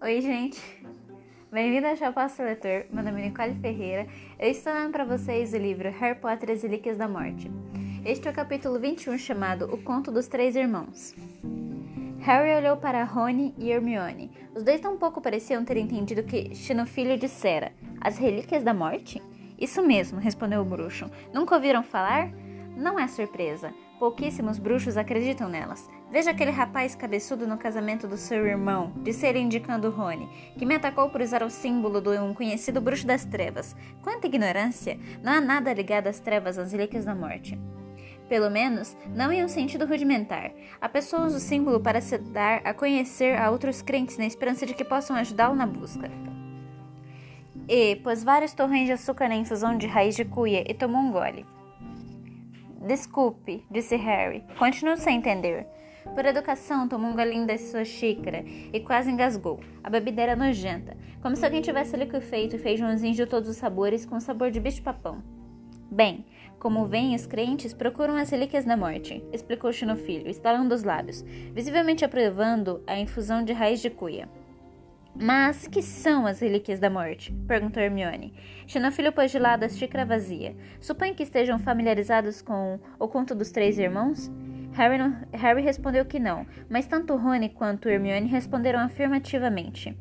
Oi, gente. Bem-vindo ao Chapaço Leitor. Meu nome é Nicole Ferreira. Eu estou lendo para vocês o livro Harry Potter e as Relíquias da Morte. Este é o capítulo 21 chamado O Conto dos Três Irmãos. Harry olhou para Rony e Hermione. Os dois tão pouco pareciam ter entendido que Xenofilho dissera. As Relíquias da Morte? Isso mesmo, respondeu o bruxo. Nunca ouviram falar? Não é surpresa. Pouquíssimos bruxos acreditam nelas. Veja aquele rapaz cabeçudo no casamento do seu irmão, disse ele indicando Rony, que me atacou por usar o símbolo de um conhecido bruxo das trevas. Quanta ignorância! Não há nada ligado às trevas relíquias da morte. Pelo menos, não em um sentido rudimentar. A pessoa usa o símbolo para se dar a conhecer a outros crentes na esperança de que possam ajudá-lo na busca. E pôs vários torrões de açúcar na infusão de raiz de cuia e tomou um gole. Desculpe, disse Harry. Continuo sem entender. Por educação, tomou um golinho da sua xícara e quase engasgou. A bebida era nojenta, como se alguém tivesse liquefeito feijãozinhos de todos os sabores com sabor de bicho-papão. Bem, como vêm os crentes, procuram as relíquias da morte, explicou Xenofilho, estalando os lábios, visivelmente aprovando a infusão de raiz de cuia. Mas que são as relíquias da morte? perguntou Hermione. Xenofilho pôs de lado a xícara vazia. Supõe que estejam familiarizados com o conto dos três irmãos? Harry, não, Harry respondeu que não, mas tanto Rony quanto Hermione responderam afirmativamente.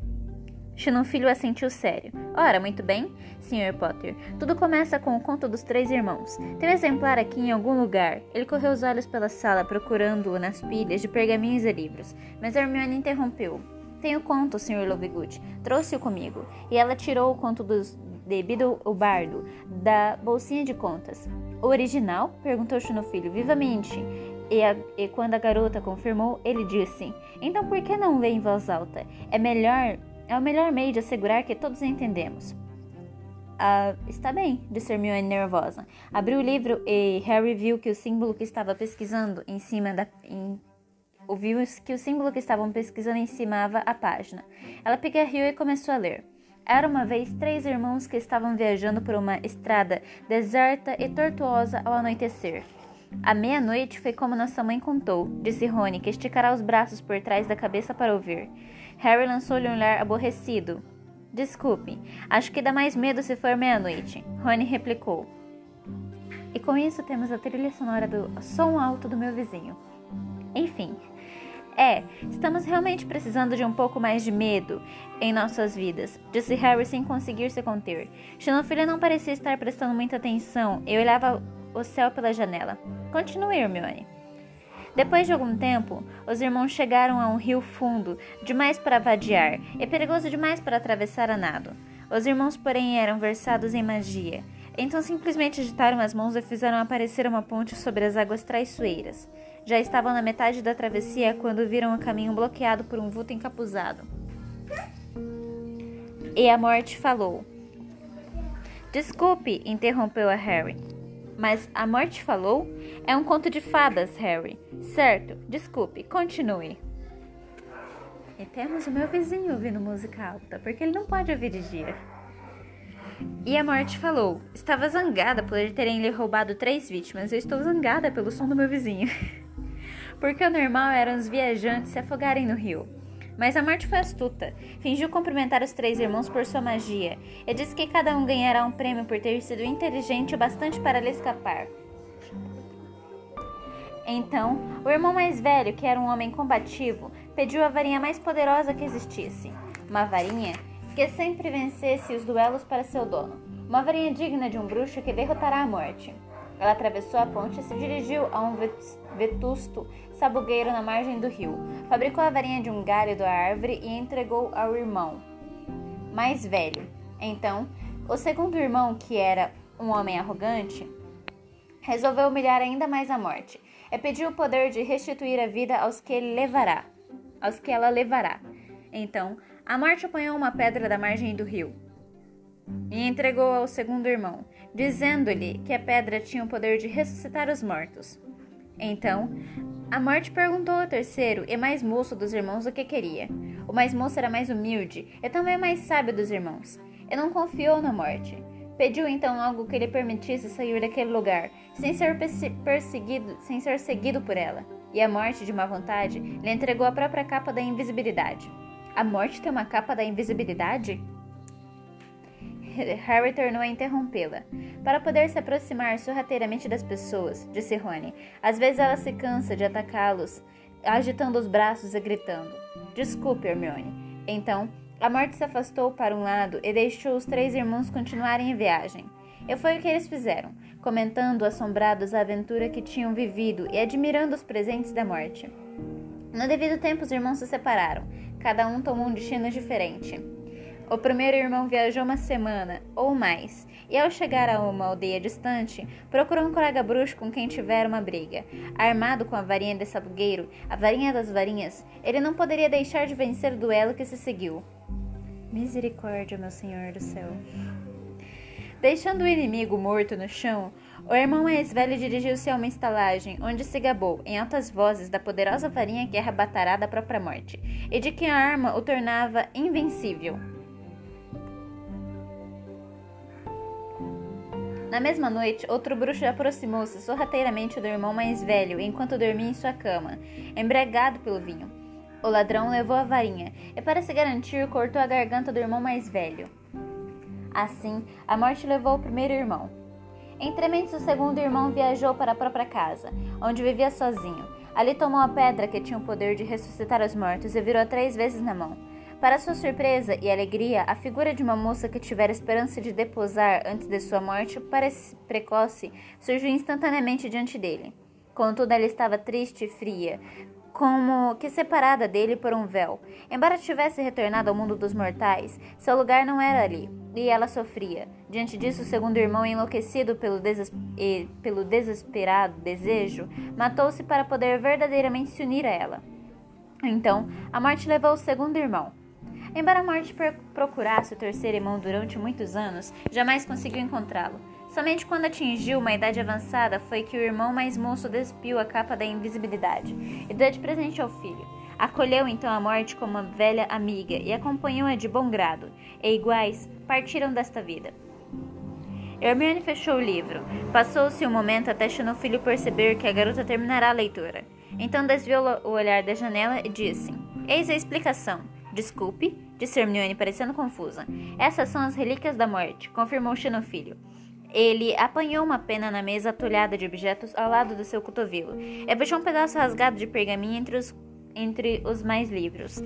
Xenofilho assentiu sério. Ora, muito bem, Sr. Potter. Tudo começa com o conto dos três irmãos. Tem um exemplar aqui em algum lugar. Ele correu os olhos pela sala procurando-o nas pilhas de pergaminhos e livros, mas Hermione interrompeu. Tenho conto, Sr. Lovegood. Trouxe-o comigo. E ela tirou o conto dos, de Biddle o Bardo da bolsinha de contas. O original? perguntou Xenofilho vivamente. E, a, e, quando a garota confirmou, ele disse: Então por que não lê em voz alta? É melhor, é o melhor meio de assegurar que todos entendemos. Ah, está bem, disse Hermione nervosa. Abriu o livro e Harry viu que o símbolo que estava pesquisando em cima da, em ouviu que o símbolo que estavam pesquisando encimava a página. Ela pigarreou e começou a ler. Era uma vez três irmãos que estavam viajando por uma estrada deserta e tortuosa ao anoitecer. À meia-noite foi como nossa mãe contou, disse Rony, que esticará os braços por trás da cabeça para ouvir. Harry lançou-lhe um olhar aborrecido. Desculpe, acho que dá mais medo se for meia-noite, Rony replicou. E com isso temos a trilha sonora do som alto do meu vizinho. Enfim, é, estamos realmente precisando de um pouco mais de medo em nossas vidas, disse Harry sem conseguir se conter. Xenofilha não parecia estar prestando muita atenção e olhava o céu pela janela. Continue, Hermione. Depois de algum tempo, os irmãos chegaram a um rio fundo, demais para vadiar e perigoso demais para atravessar a nado. Os irmãos, porém, eram versados em magia. Então simplesmente agitaram as mãos e fizeram aparecer uma ponte sobre as águas traiçoeiras. Já estavam na metade da travessia quando viram o caminho bloqueado por um vulto encapuzado. E a morte falou. Desculpe, interrompeu a Harry. Mas a morte falou? É um conto de fadas, Harry. Certo, desculpe, continue. E temos o meu vizinho ouvindo música alta, porque ele não pode ouvir de dia. E a morte falou: Estava zangada por terem lhe roubado três vítimas. Eu estou zangada pelo som do meu vizinho. porque o normal eram os viajantes se afogarem no rio. Mas a morte foi astuta. Fingiu cumprimentar os três irmãos por sua magia e disse que cada um ganhará um prêmio por ter sido inteligente o bastante para lhe escapar. Então, o irmão mais velho, que era um homem combativo, pediu a varinha mais poderosa que existisse. Uma varinha que sempre vencesse os duelos para seu dono. Uma varinha digna de um bruxo que derrotará a morte. Ela atravessou a ponte e se dirigiu a um vetusto sabugueiro na margem do rio. Fabricou a varinha de um galho da árvore e entregou ao irmão mais velho. Então, o segundo irmão, que era um homem arrogante, resolveu humilhar ainda mais a morte e pediu o poder de restituir a vida aos que ele levará, aos que ela levará. Então, a morte apanhou uma pedra da margem do rio e entregou ao segundo irmão, dizendo-lhe que a pedra tinha o poder de ressuscitar os mortos. Então, a morte perguntou ao terceiro e mais moço dos irmãos o que queria. O mais moço era mais humilde e também mais sábio dos irmãos, e não confiou na morte. Pediu então algo que lhe permitisse sair daquele lugar, sem ser perseguido, sem ser seguido por ela. E a morte, de má vontade, lhe entregou a própria capa da invisibilidade. A morte tem uma capa da invisibilidade? Harry tornou a interrompê-la. Para poder se aproximar sorrateiramente das pessoas, disse Rony. Às vezes ela se cansa de atacá-los, agitando os braços e gritando. Desculpe, Hermione. Então, a morte se afastou para um lado e deixou os três irmãos continuarem a viagem. E foi o que eles fizeram, comentando assombrados a aventura que tinham vivido e admirando os presentes da morte. No devido tempo, os irmãos se separaram. Cada um tomou um destino diferente. O primeiro irmão viajou uma semana ou mais, e ao chegar a uma aldeia distante, procurou um colega bruxo com quem tivera uma briga. Armado com a varinha de sabugueiro, a varinha das varinhas, ele não poderia deixar de vencer o duelo que se seguiu. Misericórdia, meu senhor do céu. Deixando o inimigo morto no chão, o irmão mais velho dirigiu-se a uma estalagem, onde se gabou, em altas vozes, da poderosa varinha que arrebatará da própria morte, e de que a arma o tornava invencível. Na mesma noite, outro bruxo aproximou-se sorrateiramente do irmão mais velho enquanto dormia em sua cama, embriagado pelo vinho. O ladrão levou a varinha e, para se garantir, cortou a garganta do irmão mais velho. Assim, a morte levou o primeiro irmão. Entre mentes, o segundo irmão viajou para a própria casa, onde vivia sozinho. Ali tomou a pedra que tinha o poder de ressuscitar os mortos e virou três vezes na mão. Para sua surpresa e alegria, a figura de uma moça que tivera esperança de deposar antes de sua morte precoce surgiu instantaneamente diante dele. Contudo, ela estava triste e fria, como que separada dele por um véu. Embora tivesse retornado ao mundo dos mortais, seu lugar não era ali, e ela sofria. Diante disso, o segundo irmão, enlouquecido pelo, pelo desesperado desejo, matou-se para poder verdadeiramente se unir a ela. Então, a morte levou o segundo irmão, Embora morte procurasse o terceiro irmão durante muitos anos, jamais conseguiu encontrá-lo. Somente quando atingiu uma idade avançada foi que o irmão mais moço despiu a capa da invisibilidade e deu de presente ao filho. Acolheu então a morte como uma velha amiga e acompanhou-a de bom grado, e iguais partiram desta vida. Hermione fechou o livro. Passou-se um momento até o filho perceber que a garota terminará a leitura. Então desviou o olhar da janela e disse: Eis a explicação. Desculpe, disse Hermione, parecendo confusa. Essas são as relíquias da morte, confirmou Xenofilho. Ele apanhou uma pena na mesa atulhada de objetos ao lado do seu cotovelo e puxou um pedaço rasgado de pergaminho entre os, entre os mais livros.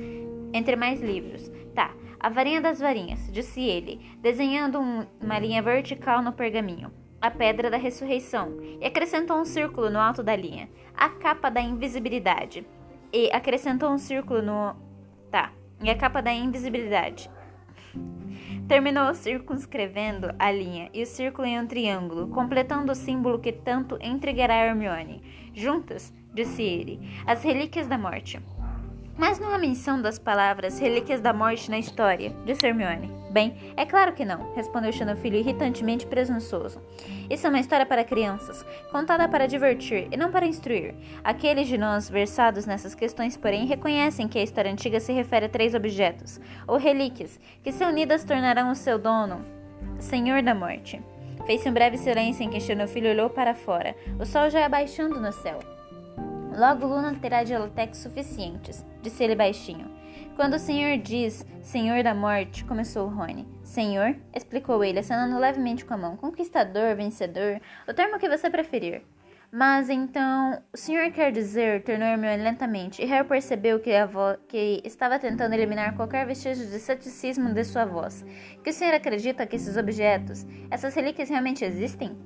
Entre mais livros. Tá, a varinha das varinhas, disse ele, desenhando um, uma linha vertical no pergaminho. A pedra da ressurreição, e acrescentou um círculo no alto da linha. A capa da invisibilidade, e acrescentou um círculo no. E a capa da invisibilidade. Terminou circunscrevendo a linha e o círculo em um triângulo, completando o símbolo que tanto intrigará Hermione. Juntas, disse ele, as relíquias da morte. Mas não há menção das palavras relíquias da morte na história, disse Hermione. Bem, é claro que não, respondeu Xenofilho irritantemente presunçoso. Isso é uma história para crianças, contada para divertir e não para instruir. Aqueles de nós versados nessas questões, porém, reconhecem que a história antiga se refere a três objetos, ou relíquias, que se unidas tornarão o seu dono Senhor da Morte. Fez-se um breve silêncio em que Xenofilho olhou para fora. O sol já ia baixando no céu. Logo Luna terá dialetex suficientes, disse ele baixinho. Quando o senhor diz Senhor da Morte, começou Rony. Senhor, explicou ele, acenando levemente com a mão. Conquistador, vencedor, o termo que você preferir. Mas então, o senhor quer dizer, tornou Hermione lentamente, e Harry percebeu que, a que estava tentando eliminar qualquer vestígio de ceticismo de sua voz. Que o senhor acredita que esses objetos, essas relíquias realmente existem?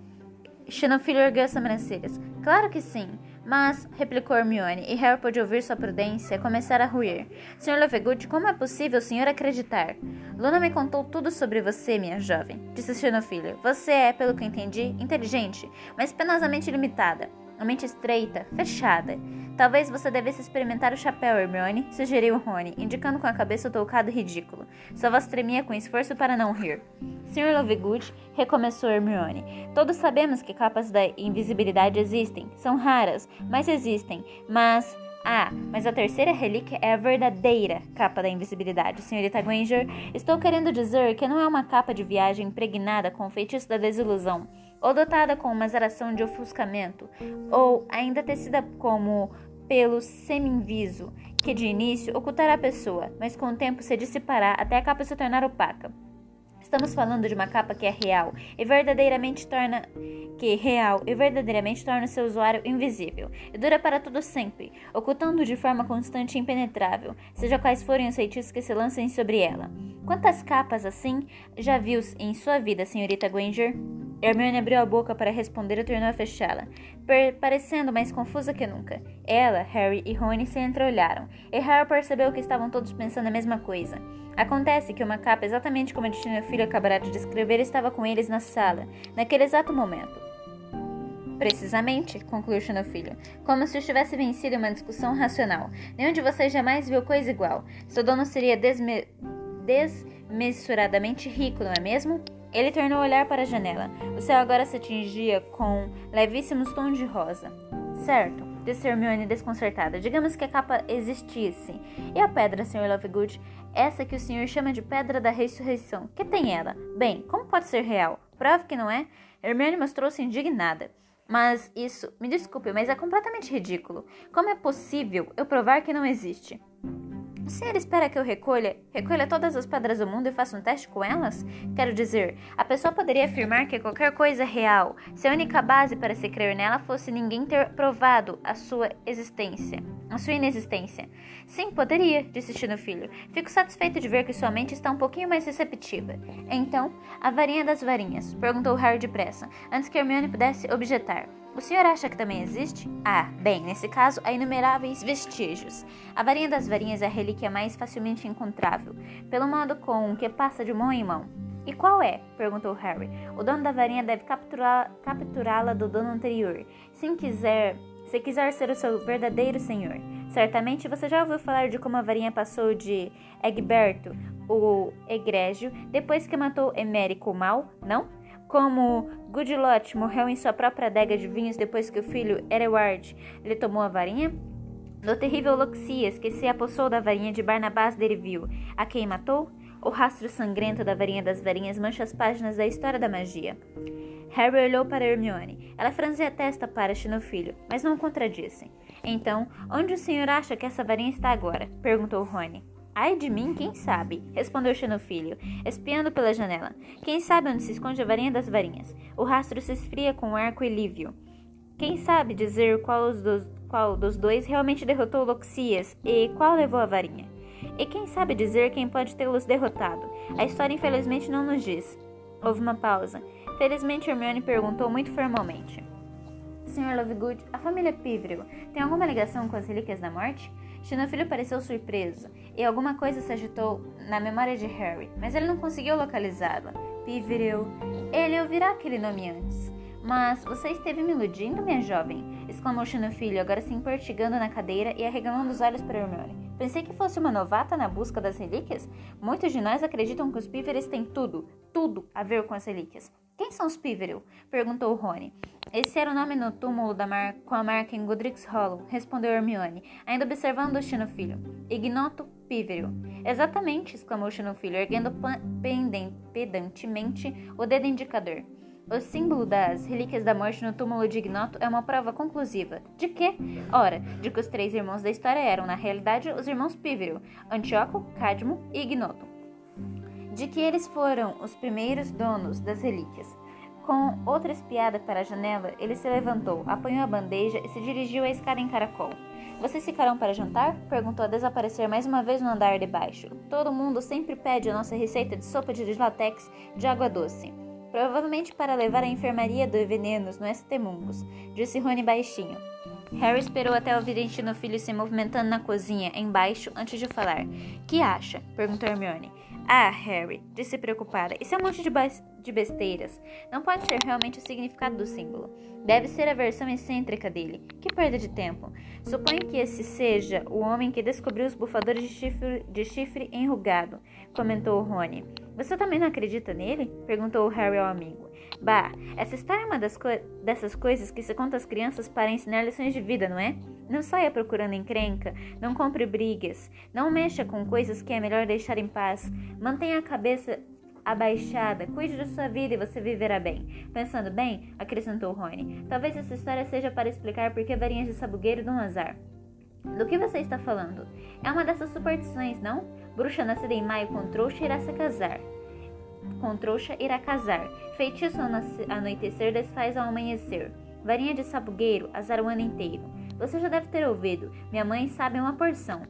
Xenofilho ergueu as sobrancelhas. Claro que sim. Mas, replicou Hermione, e Harry pôde ouvir sua prudência começar a ruir. Sr. Lovegood, como é possível o senhor acreditar? Luna me contou tudo sobre você, minha jovem, disse Xenofilho. Você é, pelo que entendi, inteligente, mas penosamente limitada. A mente estreita, fechada. Talvez você devesse experimentar o chapéu, Hermione, sugeriu Rony, indicando com a cabeça o toucado ridículo. Sua voz tremia com esforço para não rir. Sr. Lovegood, recomeçou Hermione. Todos sabemos que capas da invisibilidade existem. São raras, mas existem. Mas ah, mas a terceira relíquia é a verdadeira capa da invisibilidade, senhorita Granger. Estou querendo dizer que não é uma capa de viagem impregnada com o feitiço da desilusão ou dotada com uma zeração de ofuscamento, ou ainda tecida como pelo seminviso, que de início ocultará a pessoa, mas com o tempo se dissipará até a capa se tornar opaca. Estamos falando de uma capa que é real e verdadeiramente torna que real e verdadeiramente torna seu usuário invisível e dura para todo sempre, ocultando de forma constante e impenetrável, seja quais forem os feitiços que se lancem sobre ela. Quantas capas assim já viu em sua vida, senhorita Granger? Hermione abriu a boca para responder e tornou a fechá-la, parecendo mais confusa que nunca. Ela, Harry e Rony se entreolharam, e Harry percebeu que estavam todos pensando a mesma coisa. Acontece que uma capa, exatamente como a de meu filho acabará de descrever, estava com eles na sala, naquele exato momento. Precisamente, concluiu Filho, como se estivesse vencido uma discussão racional. Nenhum de vocês jamais viu coisa igual. Seu dono seria desme desmesuradamente rico, não é mesmo? Ele tornou a olhar para a janela. O céu agora se tingia com levíssimos tons de rosa. Certo, disse Hermione desconcertada. Digamos que a capa existisse. E a pedra, Sr. Lovegood? Essa que o senhor chama de Pedra da Ressurreição. Que tem ela? Bem, como pode ser real? Prove que não é? Hermione mostrou-se indignada. Mas isso, me desculpe, mas é completamente ridículo. Como é possível eu provar que não existe? O senhor espera que eu recolha, recolha todas as pedras do mundo e faça um teste com elas? Quero dizer, a pessoa poderia afirmar que qualquer coisa é real, se a única base para se crer nela fosse ninguém ter provado a sua existência, a sua inexistência. Sim, poderia, disse Tino Filho. Fico satisfeito de ver que sua mente está um pouquinho mais receptiva. Então, a varinha das varinhas? perguntou Harry depressa, antes que Hermione pudesse objetar. O senhor acha que também existe? Ah, bem, nesse caso, há inumeráveis vestígios. A varinha das varinhas é a relíquia mais facilmente encontrável, pelo modo com que passa de mão em mão. E qual é? perguntou Harry. O dono da varinha deve capturá-la do dono anterior, se quiser, se quiser ser o seu verdadeiro senhor. Certamente você já ouviu falar de como a varinha passou de Egberto, o egrégio, depois que matou Emérico o Mal, não? Como Goodlot morreu em sua própria adega de vinhos depois que o filho Ereward lhe tomou a varinha? Do terrível Loxias, que se apossou da varinha de Barnabás Derivil, a quem matou? O rastro sangrento da varinha das varinhas mancha as páginas da história da magia. Harry olhou para Hermione. Ela franzia a testa para Filho, mas não contradisse. Então, onde o senhor acha que essa varinha está agora? perguntou Rony. Ai de mim, quem sabe? Respondeu Xenofilho, espiando pela janela. Quem sabe onde se esconde a varinha das varinhas? O rastro se esfria com o arco Lívio. Quem sabe dizer qual dos, qual dos dois realmente derrotou Loxias e qual levou a varinha? E quem sabe dizer quem pode tê-los derrotado? A história infelizmente não nos diz. Houve uma pausa. Felizmente Hermione perguntou muito formalmente. Sr. Lovegood, a família Pivrill tem alguma ligação com as relíquias da morte? Xenofilho pareceu surpreso, e alguma coisa se agitou na memória de Harry, mas ele não conseguiu localizá-la. Pivril. Ele ouvirá aquele nome antes. Mas você esteve me iludindo, minha jovem? exclamou Xenofilho, agora se empertigando na cadeira e arregalando os olhos para Hermione. Pensei que fosse uma novata na busca das relíquias. Muitos de nós acreditam que os Píveres têm tudo, tudo a ver com as relíquias. Quem são os Piveril? perguntou Rony. Esse era o nome no túmulo mar com a marca em Godric's Hollow, respondeu Hermione, ainda observando o Xenofilho. Ignoto Piveril. Exatamente, exclamou Xenofilho, erguendo pedantemente o dedo indicador. O símbolo das relíquias da morte no túmulo de Ignoto é uma prova conclusiva. De quê? Ora, de que os três irmãos da história eram, na realidade, os irmãos Piveril, Antíoco, Cadmo e Ignoto de que eles foram os primeiros donos das relíquias. Com outra espiada para a janela, ele se levantou, apanhou a bandeja e se dirigiu à escada em caracol. Vocês ficarão para jantar? Perguntou a desaparecer mais uma vez no andar de baixo. Todo mundo sempre pede a nossa receita de sopa de latex de água doce. Provavelmente para levar à enfermaria do venenos no ST Mungus, disse Rony baixinho. Harry esperou até ouvir Entino Filho se movimentando na cozinha, embaixo, antes de falar. Que acha? perguntou Hermione. Ah, Harry, disse preocupada, isso é um monte de, de besteiras. Não pode ser realmente o significado do símbolo. Deve ser a versão excêntrica dele. Que perda de tempo. Suponho que esse seja o homem que descobriu os bufadores de chifre, de chifre enrugado, comentou Rony. Você também não acredita nele? perguntou Harry ao amigo. Bah, essa história é uma co dessas coisas que se conta às crianças para ensinar lições de vida, não é? Não saia procurando encrenca, não compre brigas, não mexa com coisas que é melhor deixar em paz. Mantenha a cabeça abaixada, cuide de sua vida e você viverá bem. Pensando bem, acrescentou Rony, talvez essa história seja para explicar por que varinhas de sabugueiro dão azar. Do que você está falando? É uma dessas superstições, não? Bruxa nascida em maio com trouxa irá se casar. Com trouxa irá casar. Feitiço ao anoitecer desfaz ao amanhecer. Varinha de sabugueiro azar o ano inteiro. Você já deve ter ouvido. Minha mãe sabe uma porção.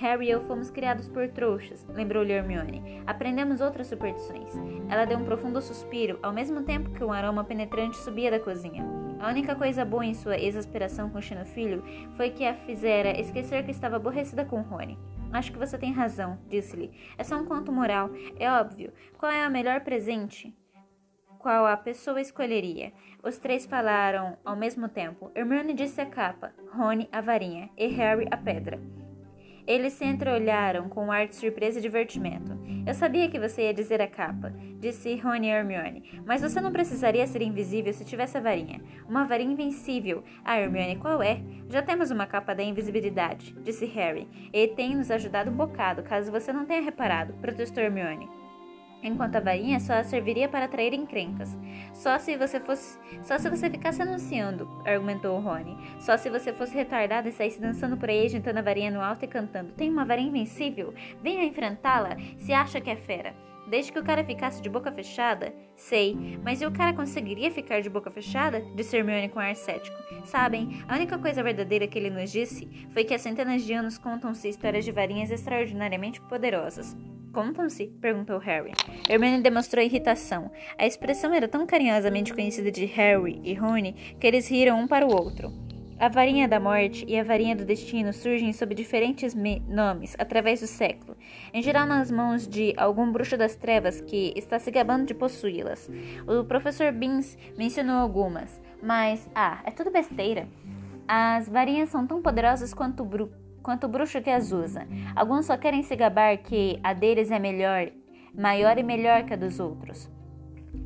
Harry e eu fomos criados por trouxas, lembrou-lhe Hermione. Aprendemos outras superstições. Ela deu um profundo suspiro, ao mesmo tempo que um aroma penetrante subia da cozinha. A única coisa boa em sua exasperação com o Filho foi que a fizera esquecer que estava aborrecida com Rony. Acho que você tem razão, disse-lhe. É só um conto moral. É óbvio. Qual é o melhor presente? Qual a pessoa escolheria? Os três falaram ao mesmo tempo. Hermione disse a capa, Rony a varinha e Harry a pedra. Eles se entreolharam com um ar de surpresa e divertimento. Eu sabia que você ia dizer a capa, disse Rony Hermione, mas você não precisaria ser invisível se tivesse a varinha. Uma varinha invencível. Ah, Hermione, qual é? Já temos uma capa da invisibilidade, disse Harry, e tem nos ajudado um bocado, caso você não tenha reparado, protestou Hermione enquanto a varinha só serviria para atrair encrencas. Só se você fosse, só se você ficasse anunciando, argumentou Rony. Só se você fosse retardado e saísse dançando por aí, agitando a varinha no alto e cantando: "Tem uma varinha invencível, venha enfrentá-la, se acha que é fera". Desde que o cara ficasse de boca fechada? Sei, mas e o cara conseguiria ficar de boca fechada? Disse Hermione com ar cético. Sabem, a única coisa verdadeira que ele nos disse foi que há centenas de anos contam-se histórias de varinhas extraordinariamente poderosas. Contam-se? perguntou Harry. Hermione demonstrou irritação. A expressão era tão carinhosamente conhecida de Harry e Rony que eles riram um para o outro. A varinha da morte e a varinha do destino surgem sob diferentes nomes através do século, em geral nas mãos de algum bruxo das trevas que está se gabando de possuí-las. O professor Beans mencionou algumas, mas ah, é tudo besteira. As varinhas são tão poderosas quanto o quanto bruxo que as usa. Alguns só querem se gabar que a deles é melhor, maior e melhor que a dos outros.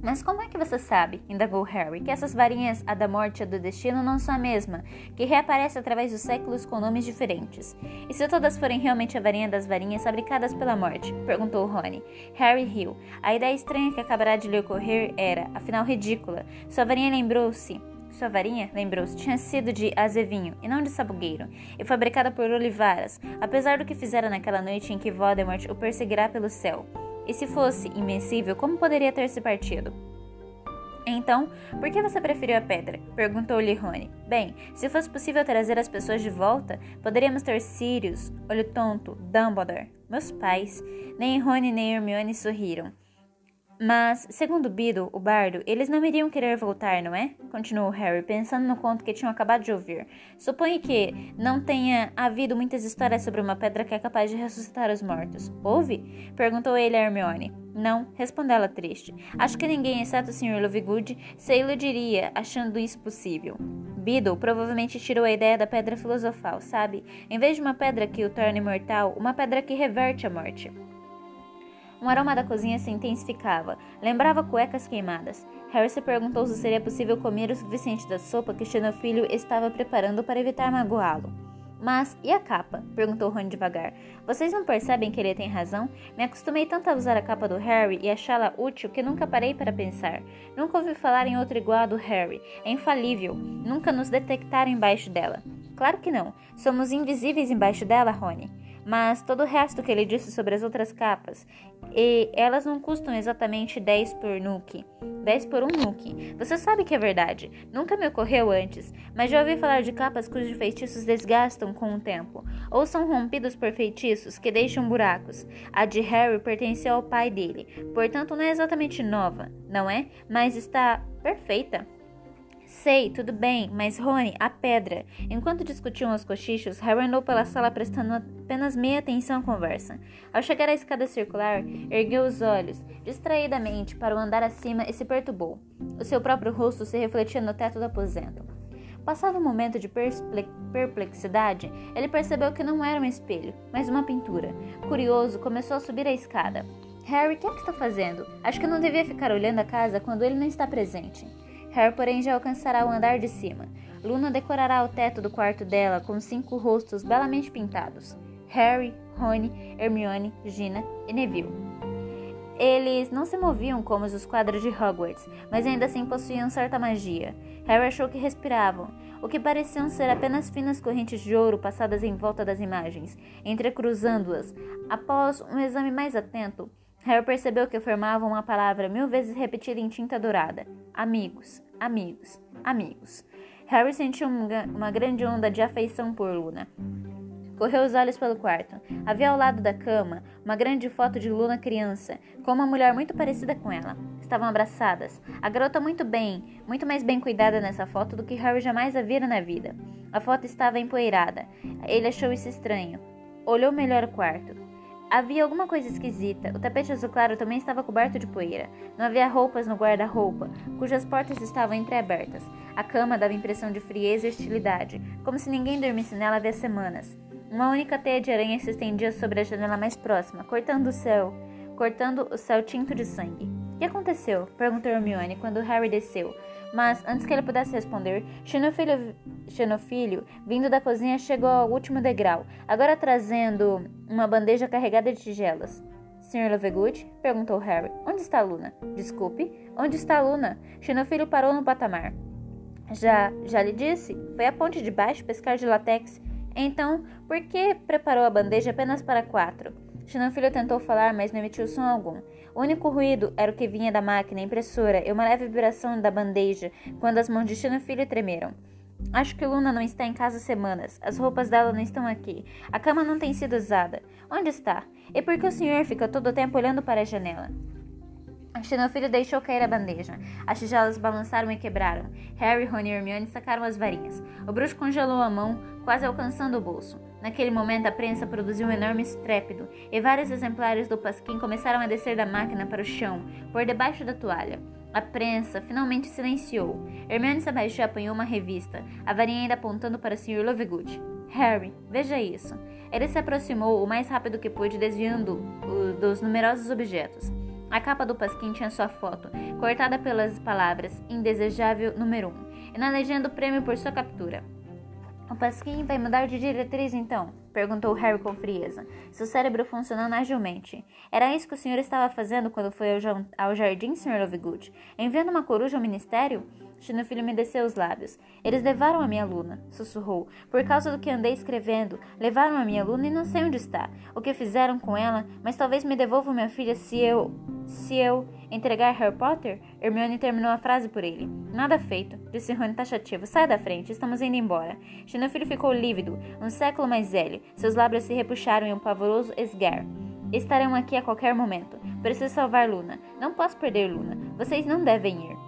Mas como é que você sabe, indagou Harry, que essas varinhas, a da morte e a do destino, não são a mesma, que reaparece através dos séculos com nomes diferentes? E se todas forem realmente a varinha das varinhas fabricadas pela morte? perguntou Rony. Harry riu. A ideia estranha que acabará de lhe ocorrer era, afinal, ridícula. Sua varinha lembrou-se sua varinha, lembrou-se, tinha sido de azevinho e não de sabugueiro, e fabricada por olivaras, apesar do que fizera naquela noite em que Voldemort o perseguirá pelo céu. E se fosse invencível, como poderia ter se partido? Então, por que você preferiu a pedra? Perguntou-lhe Rony. Bem, se fosse possível trazer as pessoas de volta, poderíamos ter Sirius, Olho Tonto, Dumbledore, meus pais. Nem Rony nem Hermione sorriram. Mas, segundo Beedle, o bardo, eles não iriam querer voltar, não é? Continuou Harry, pensando no conto que tinham acabado de ouvir. Suponho que não tenha havido muitas histórias sobre uma pedra que é capaz de ressuscitar os mortos. Houve? Perguntou ele a Hermione. Não, respondeu ela triste. Acho que ninguém, exceto o Sr. Lovegood, se iludiria achando isso possível. Beedle provavelmente tirou a ideia da pedra filosofal, sabe? Em vez de uma pedra que o torna imortal, uma pedra que reverte a morte. Um aroma da cozinha se intensificava. Lembrava cuecas queimadas. Harry se perguntou se seria possível comer o suficiente da sopa que Xenofilho estava preparando para evitar magoá-lo. Mas, e a capa? perguntou Ron devagar. Vocês não percebem que ele tem razão? Me acostumei tanto a usar a capa do Harry e achá-la útil que nunca parei para pensar. Nunca ouvi falar em outra igual a do Harry. É infalível. Nunca nos detectaram embaixo dela. Claro que não. Somos invisíveis embaixo dela, Rony mas todo o resto que ele disse sobre as outras capas, e elas não custam exatamente 10 por nuke. 10 por um nuke. Você sabe que é verdade. Nunca me ocorreu antes, mas já ouvi falar de capas cujos feitiços desgastam com o tempo, ou são rompidos por feitiços que deixam buracos. A de Harry pertenceu ao pai dele, portanto não é exatamente nova, não é? Mas está perfeita. Sei, tudo bem, mas Rony, a pedra. Enquanto discutiam os cochichos, Harry andou pela sala prestando apenas meia atenção à conversa. Ao chegar à escada circular, ergueu os olhos, distraidamente, para o andar acima e se perturbou. O seu próprio rosto se refletia no teto do aposento. Passado um momento de perplexidade, ele percebeu que não era um espelho, mas uma pintura. Curioso, começou a subir a escada. Harry, o que é que está fazendo? Acho que não devia ficar olhando a casa quando ele não está presente. Harry, porém, já alcançará o andar de cima. Luna decorará o teto do quarto dela com cinco rostos belamente pintados: Harry, Rony, Hermione, Gina e Neville. Eles não se moviam como os quadros de Hogwarts, mas ainda assim possuíam certa magia. Harry achou que respiravam, o que pareciam ser apenas finas correntes de ouro passadas em volta das imagens, entrecruzando-as. Após um exame mais atento, Harry percebeu que formavam uma palavra mil vezes repetida em tinta dourada: amigos, amigos, amigos. Harry sentiu uma grande onda de afeição por Luna. Correu os olhos pelo quarto. Havia ao lado da cama uma grande foto de Luna criança, com uma mulher muito parecida com ela. Estavam abraçadas. A garota muito bem, muito mais bem cuidada nessa foto do que Harry jamais a vira na vida. A foto estava empoeirada. Ele achou isso estranho. Olhou melhor o quarto. Havia alguma coisa esquisita. O tapete azul claro também estava coberto de poeira. Não havia roupas no guarda-roupa, cujas portas estavam entreabertas. A cama dava impressão de frieza e hostilidade, como se ninguém dormisse nela havia semanas. Uma única teia de aranha se estendia sobre a janela mais próxima, cortando o céu, cortando o céu tinto de sangue. O que aconteceu? perguntou Hermione quando Harry desceu. Mas, antes que ele pudesse responder, Xenofilho, Xenofilho, vindo da cozinha, chegou ao último degrau, agora trazendo uma bandeja carregada de tigelas. Sr. Lovegood? perguntou Harry. Onde está Luna? Desculpe, onde está Luna? Xenofilho parou no patamar. Já, já lhe disse, foi à ponte de baixo pescar de latex. Então, por que preparou a bandeja apenas para quatro? Xenofilho tentou falar, mas não emitiu som algum. O único ruído era o que vinha da máquina impressora e uma leve vibração da bandeja quando as mãos de Xenofilho tremeram. Acho que Luna não está em casa semanas. As roupas dela não estão aqui. A cama não tem sido usada. Onde está? E por que o senhor fica todo o tempo olhando para a janela? Xenofilho deixou cair a bandeja. As tigelas balançaram e quebraram. Harry, Ron e Hermione sacaram as varinhas. O bruxo congelou a mão, quase alcançando o bolso. Naquele momento, a prensa produziu um enorme estrépito e vários exemplares do pasquim começaram a descer da máquina para o chão, por debaixo da toalha. A prensa finalmente silenciou. Hermione se abaixou e apanhou uma revista, a varinha ainda apontando para o Sr. Lovegood. Harry, veja isso. Ele se aproximou o mais rápido que pôde, desviando dos numerosos objetos. A capa do pasquim tinha sua foto, cortada pelas palavras Indesejável número 1, um, e na legenda o prêmio por sua captura. O pasquim vai mudar de diretriz então? Perguntou Harry com frieza, seu cérebro funcionando agilmente. Era isso que o senhor estava fazendo quando foi ao, jardim, Sr. Lovegood? Enviando uma coruja ao ministério? Filho me desceu os lábios. Eles levaram a minha aluna, sussurrou. Por causa do que andei escrevendo, levaram a minha aluna e não sei onde está. O que fizeram com ela, mas talvez me devolvam minha filha se eu. se eu. entregar Harry Potter? Hermione terminou a frase por ele. Nada feito, disse Rony taxativo. Sai da frente, estamos indo embora. Filho ficou lívido, um século mais velho. Seus lábios se repuxaram em um pavoroso esgar. Estarão aqui a qualquer momento. Preciso salvar Luna. Não posso perder Luna. Vocês não devem ir.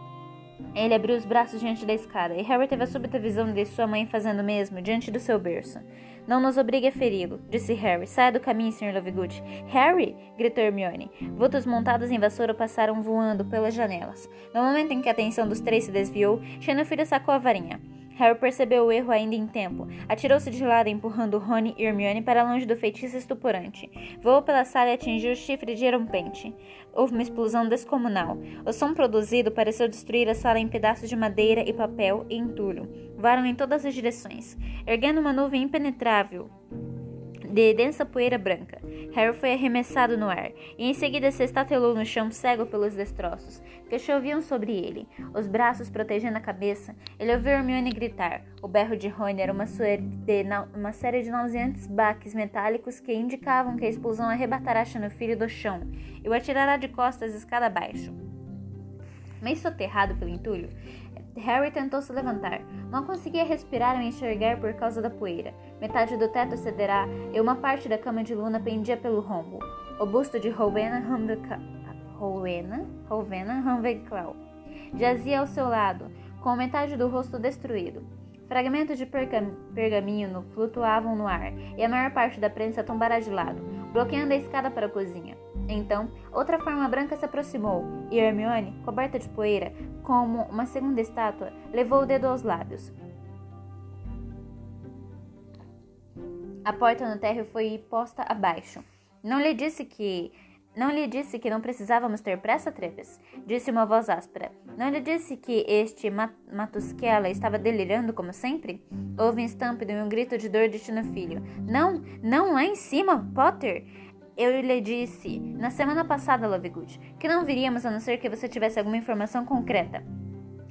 Ele abriu os braços diante da escada, e Harry teve a súbita visão de sua mãe fazendo o mesmo diante do seu berço. Não nos obrigue a feri-lo, disse Harry. Saia do caminho, Sr. Lovegood. Harry! gritou Hermione. Vultos montados em vassoura passaram voando pelas janelas. No momento em que a atenção dos três se desviou, Xenofilho sacou a varinha. Harry percebeu o erro ainda em tempo. Atirou-se de lado, empurrando Rony e Hermione para longe do feitiço estuporante. Voou pela sala e atingiu o chifre de Erompente. Houve uma explosão descomunal. O som produzido pareceu destruir a sala em pedaços de madeira e papel e entulho. Voaram em todas as direções, erguendo uma nuvem impenetrável de densa poeira branca. Harry foi arremessado no ar, e em seguida se estatelou no chão cego pelos destroços, que choviam sobre ele, os braços protegendo a cabeça. Ele ouviu Hermione gritar. O berro de Rony era uma, de, uma série de nauseantes baques metálicos que indicavam que a explosão arrebatará no filho do chão e o atirará de costas escada abaixo. Meio soterrado pelo entulho, Harry tentou se levantar. Não conseguia respirar ou enxergar por causa da poeira. Metade do teto cederá e uma parte da cama de Luna pendia pelo rombo. O busto de Rowena Ravenclaw jazia ao seu lado, com metade do rosto destruído. Fragmentos de pergaminho flutuavam no ar, e a maior parte da prensa tombara de lado, bloqueando a escada para a cozinha. Então, outra forma branca se aproximou, e Hermione, coberta de poeira, como uma segunda estátua, levou o dedo aos lábios. A porta no térreo foi posta abaixo. Não lhe disse que não lhe disse que não precisávamos ter pressa, Treves? Disse uma voz áspera. Não lhe disse que este mat Matusquela estava delirando como sempre? Houve um estampido e um grito de dor de Tina Filho. Não, não lá em cima, Potter! Eu lhe disse na semana passada, Lovegood, que não viríamos a não ser que você tivesse alguma informação concreta.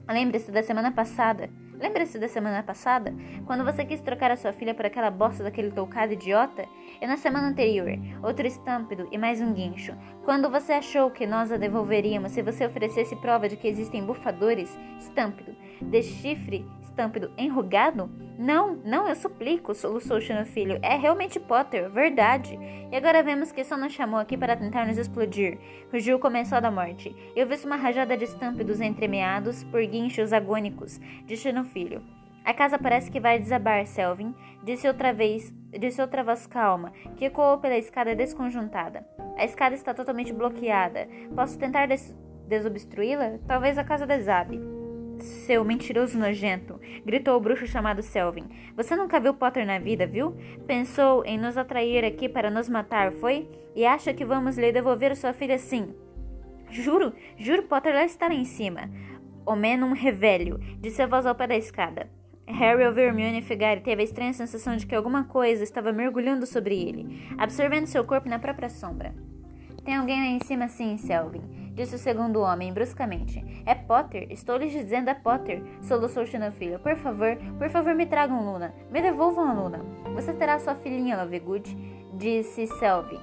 Lembre-se da semana passada. Lembra-se da semana passada? Quando você quis trocar a sua filha por aquela bosta daquele toucado idiota? E na semana anterior, outro estampido e mais um guincho. Quando você achou que nós a devolveríamos se você oferecesse prova de que existem bufadores? Estampido. Chifre estampido enrugado? Não, não, eu suplico, soluçou o filho. É realmente Potter, verdade. E agora vemos que só nos chamou aqui para tentar nos explodir. Rugiu começou da morte. Eu vi uma rajada de estampidos entremeados por guinchos agônicos, disse no filho. A casa parece que vai desabar, Selvin, disse outra vez, disse outra voz calma, que ecoou pela escada desconjuntada. A escada está totalmente bloqueada. Posso tentar des desobstruí-la? Talvez a casa desabe. Seu mentiroso nojento, gritou o bruxo chamado Selvin. Você nunca viu Potter na vida, viu? Pensou em nos atrair aqui para nos matar, foi? E acha que vamos lhe devolver sua filha sim? Juro, juro, Potter lá está lá em cima. Omenum revelio, disse a voz ao pé da escada. Harry ouviu Hermione fegar e teve a estranha sensação de que alguma coisa estava mergulhando sobre ele, absorvendo seu corpo na própria sombra. Tem alguém lá em cima sim, Selvin, disse o segundo homem bruscamente. É Potter, estou lhes dizendo é Potter, soluçou Xenofilho. Por favor, por favor me tragam Luna, me devolvam a Luna. Você terá sua filhinha, Lovegood, disse Selvin.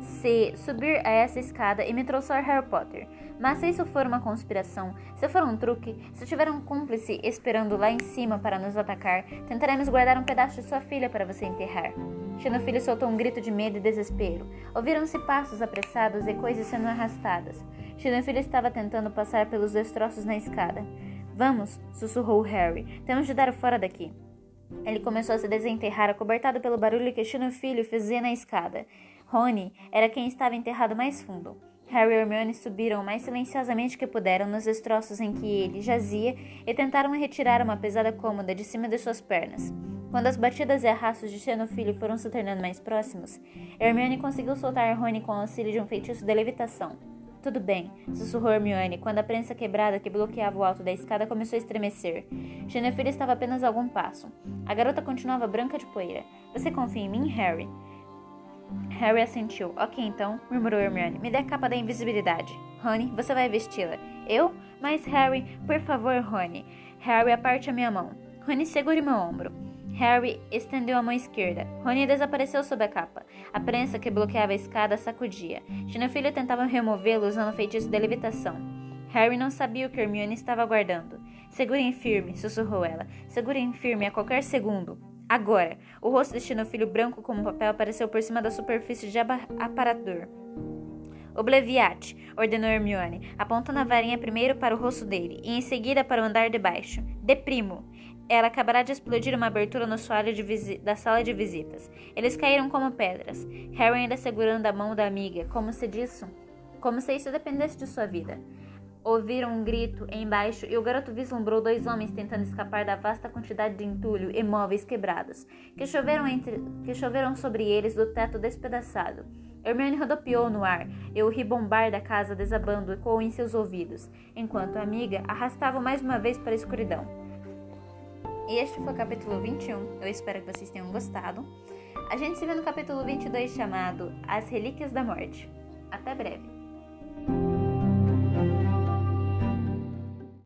Se subir a essa escada e me trouxer Harry Potter. Mas se isso for uma conspiração, se for um truque, se tiver um cúmplice esperando lá em cima para nos atacar, tentaremos guardar um pedaço de sua filha para você enterrar. Xenofilho soltou um grito de medo e desespero. Ouviram-se passos apressados e coisas sendo arrastadas. Xenofilho estava tentando passar pelos destroços na escada. Vamos, sussurrou Harry. Temos de dar fora daqui. Ele começou a se desenterrar, acobertado pelo barulho que Xenofilho fazia na escada. Rony era quem estava enterrado mais fundo. Harry e Hermione subiram o mais silenciosamente que puderam nos destroços em que ele jazia e tentaram retirar uma pesada cômoda de cima de suas pernas. Quando as batidas e arrastos de Xenofilho foram se tornando mais próximos, Hermione conseguiu soltar Rony com o auxílio de um feitiço de levitação. Tudo bem, sussurrou Hermione quando a prensa quebrada que bloqueava o alto da escada começou a estremecer. Xenofilho estava apenas a algum passo. A garota continuava branca de poeira. Você confia em mim, Harry? Harry assentiu. Ok, então, murmurou Hermione. Me dê a capa da invisibilidade. Rony, você vai vesti-la. Eu? Mas, Harry, por favor, Rony. Harry, aparte a minha mão. Rony, segure meu ombro. Harry estendeu a mão esquerda. Rony desapareceu sob a capa. A prensa que bloqueava a escada sacudia. Filho tentava removê-lo usando o feitiço de levitação. Harry não sabia o que Hermione estava aguardando. Segurem firme, sussurrou ela. Segurem firme a qualquer segundo. Agora, o rosto de Xenofilho branco como papel apareceu por cima da superfície de aparador. Obleviate, ordenou Hermione, apontando a varinha primeiro para o rosto dele e em seguida para o andar de baixo. Deprimo. Ela acabará de explodir uma abertura no soalho da sala de visitas. Eles caíram como pedras, Harry ainda segurando a mão da amiga, como se disso, como se isso dependesse de sua vida. Ouviram um grito embaixo e o garoto vislumbrou dois homens tentando escapar da vasta quantidade de entulho e móveis quebrados, que choveram, entre, que choveram sobre eles do teto despedaçado. Hermione rodopiou no ar e o ribombar da casa desabando ecoou em seus ouvidos, enquanto a amiga arrastava mais uma vez para a escuridão. E este foi o capítulo 21. Eu espero que vocês tenham gostado. A gente se vê no capítulo 22 chamado As Relíquias da Morte. Até breve!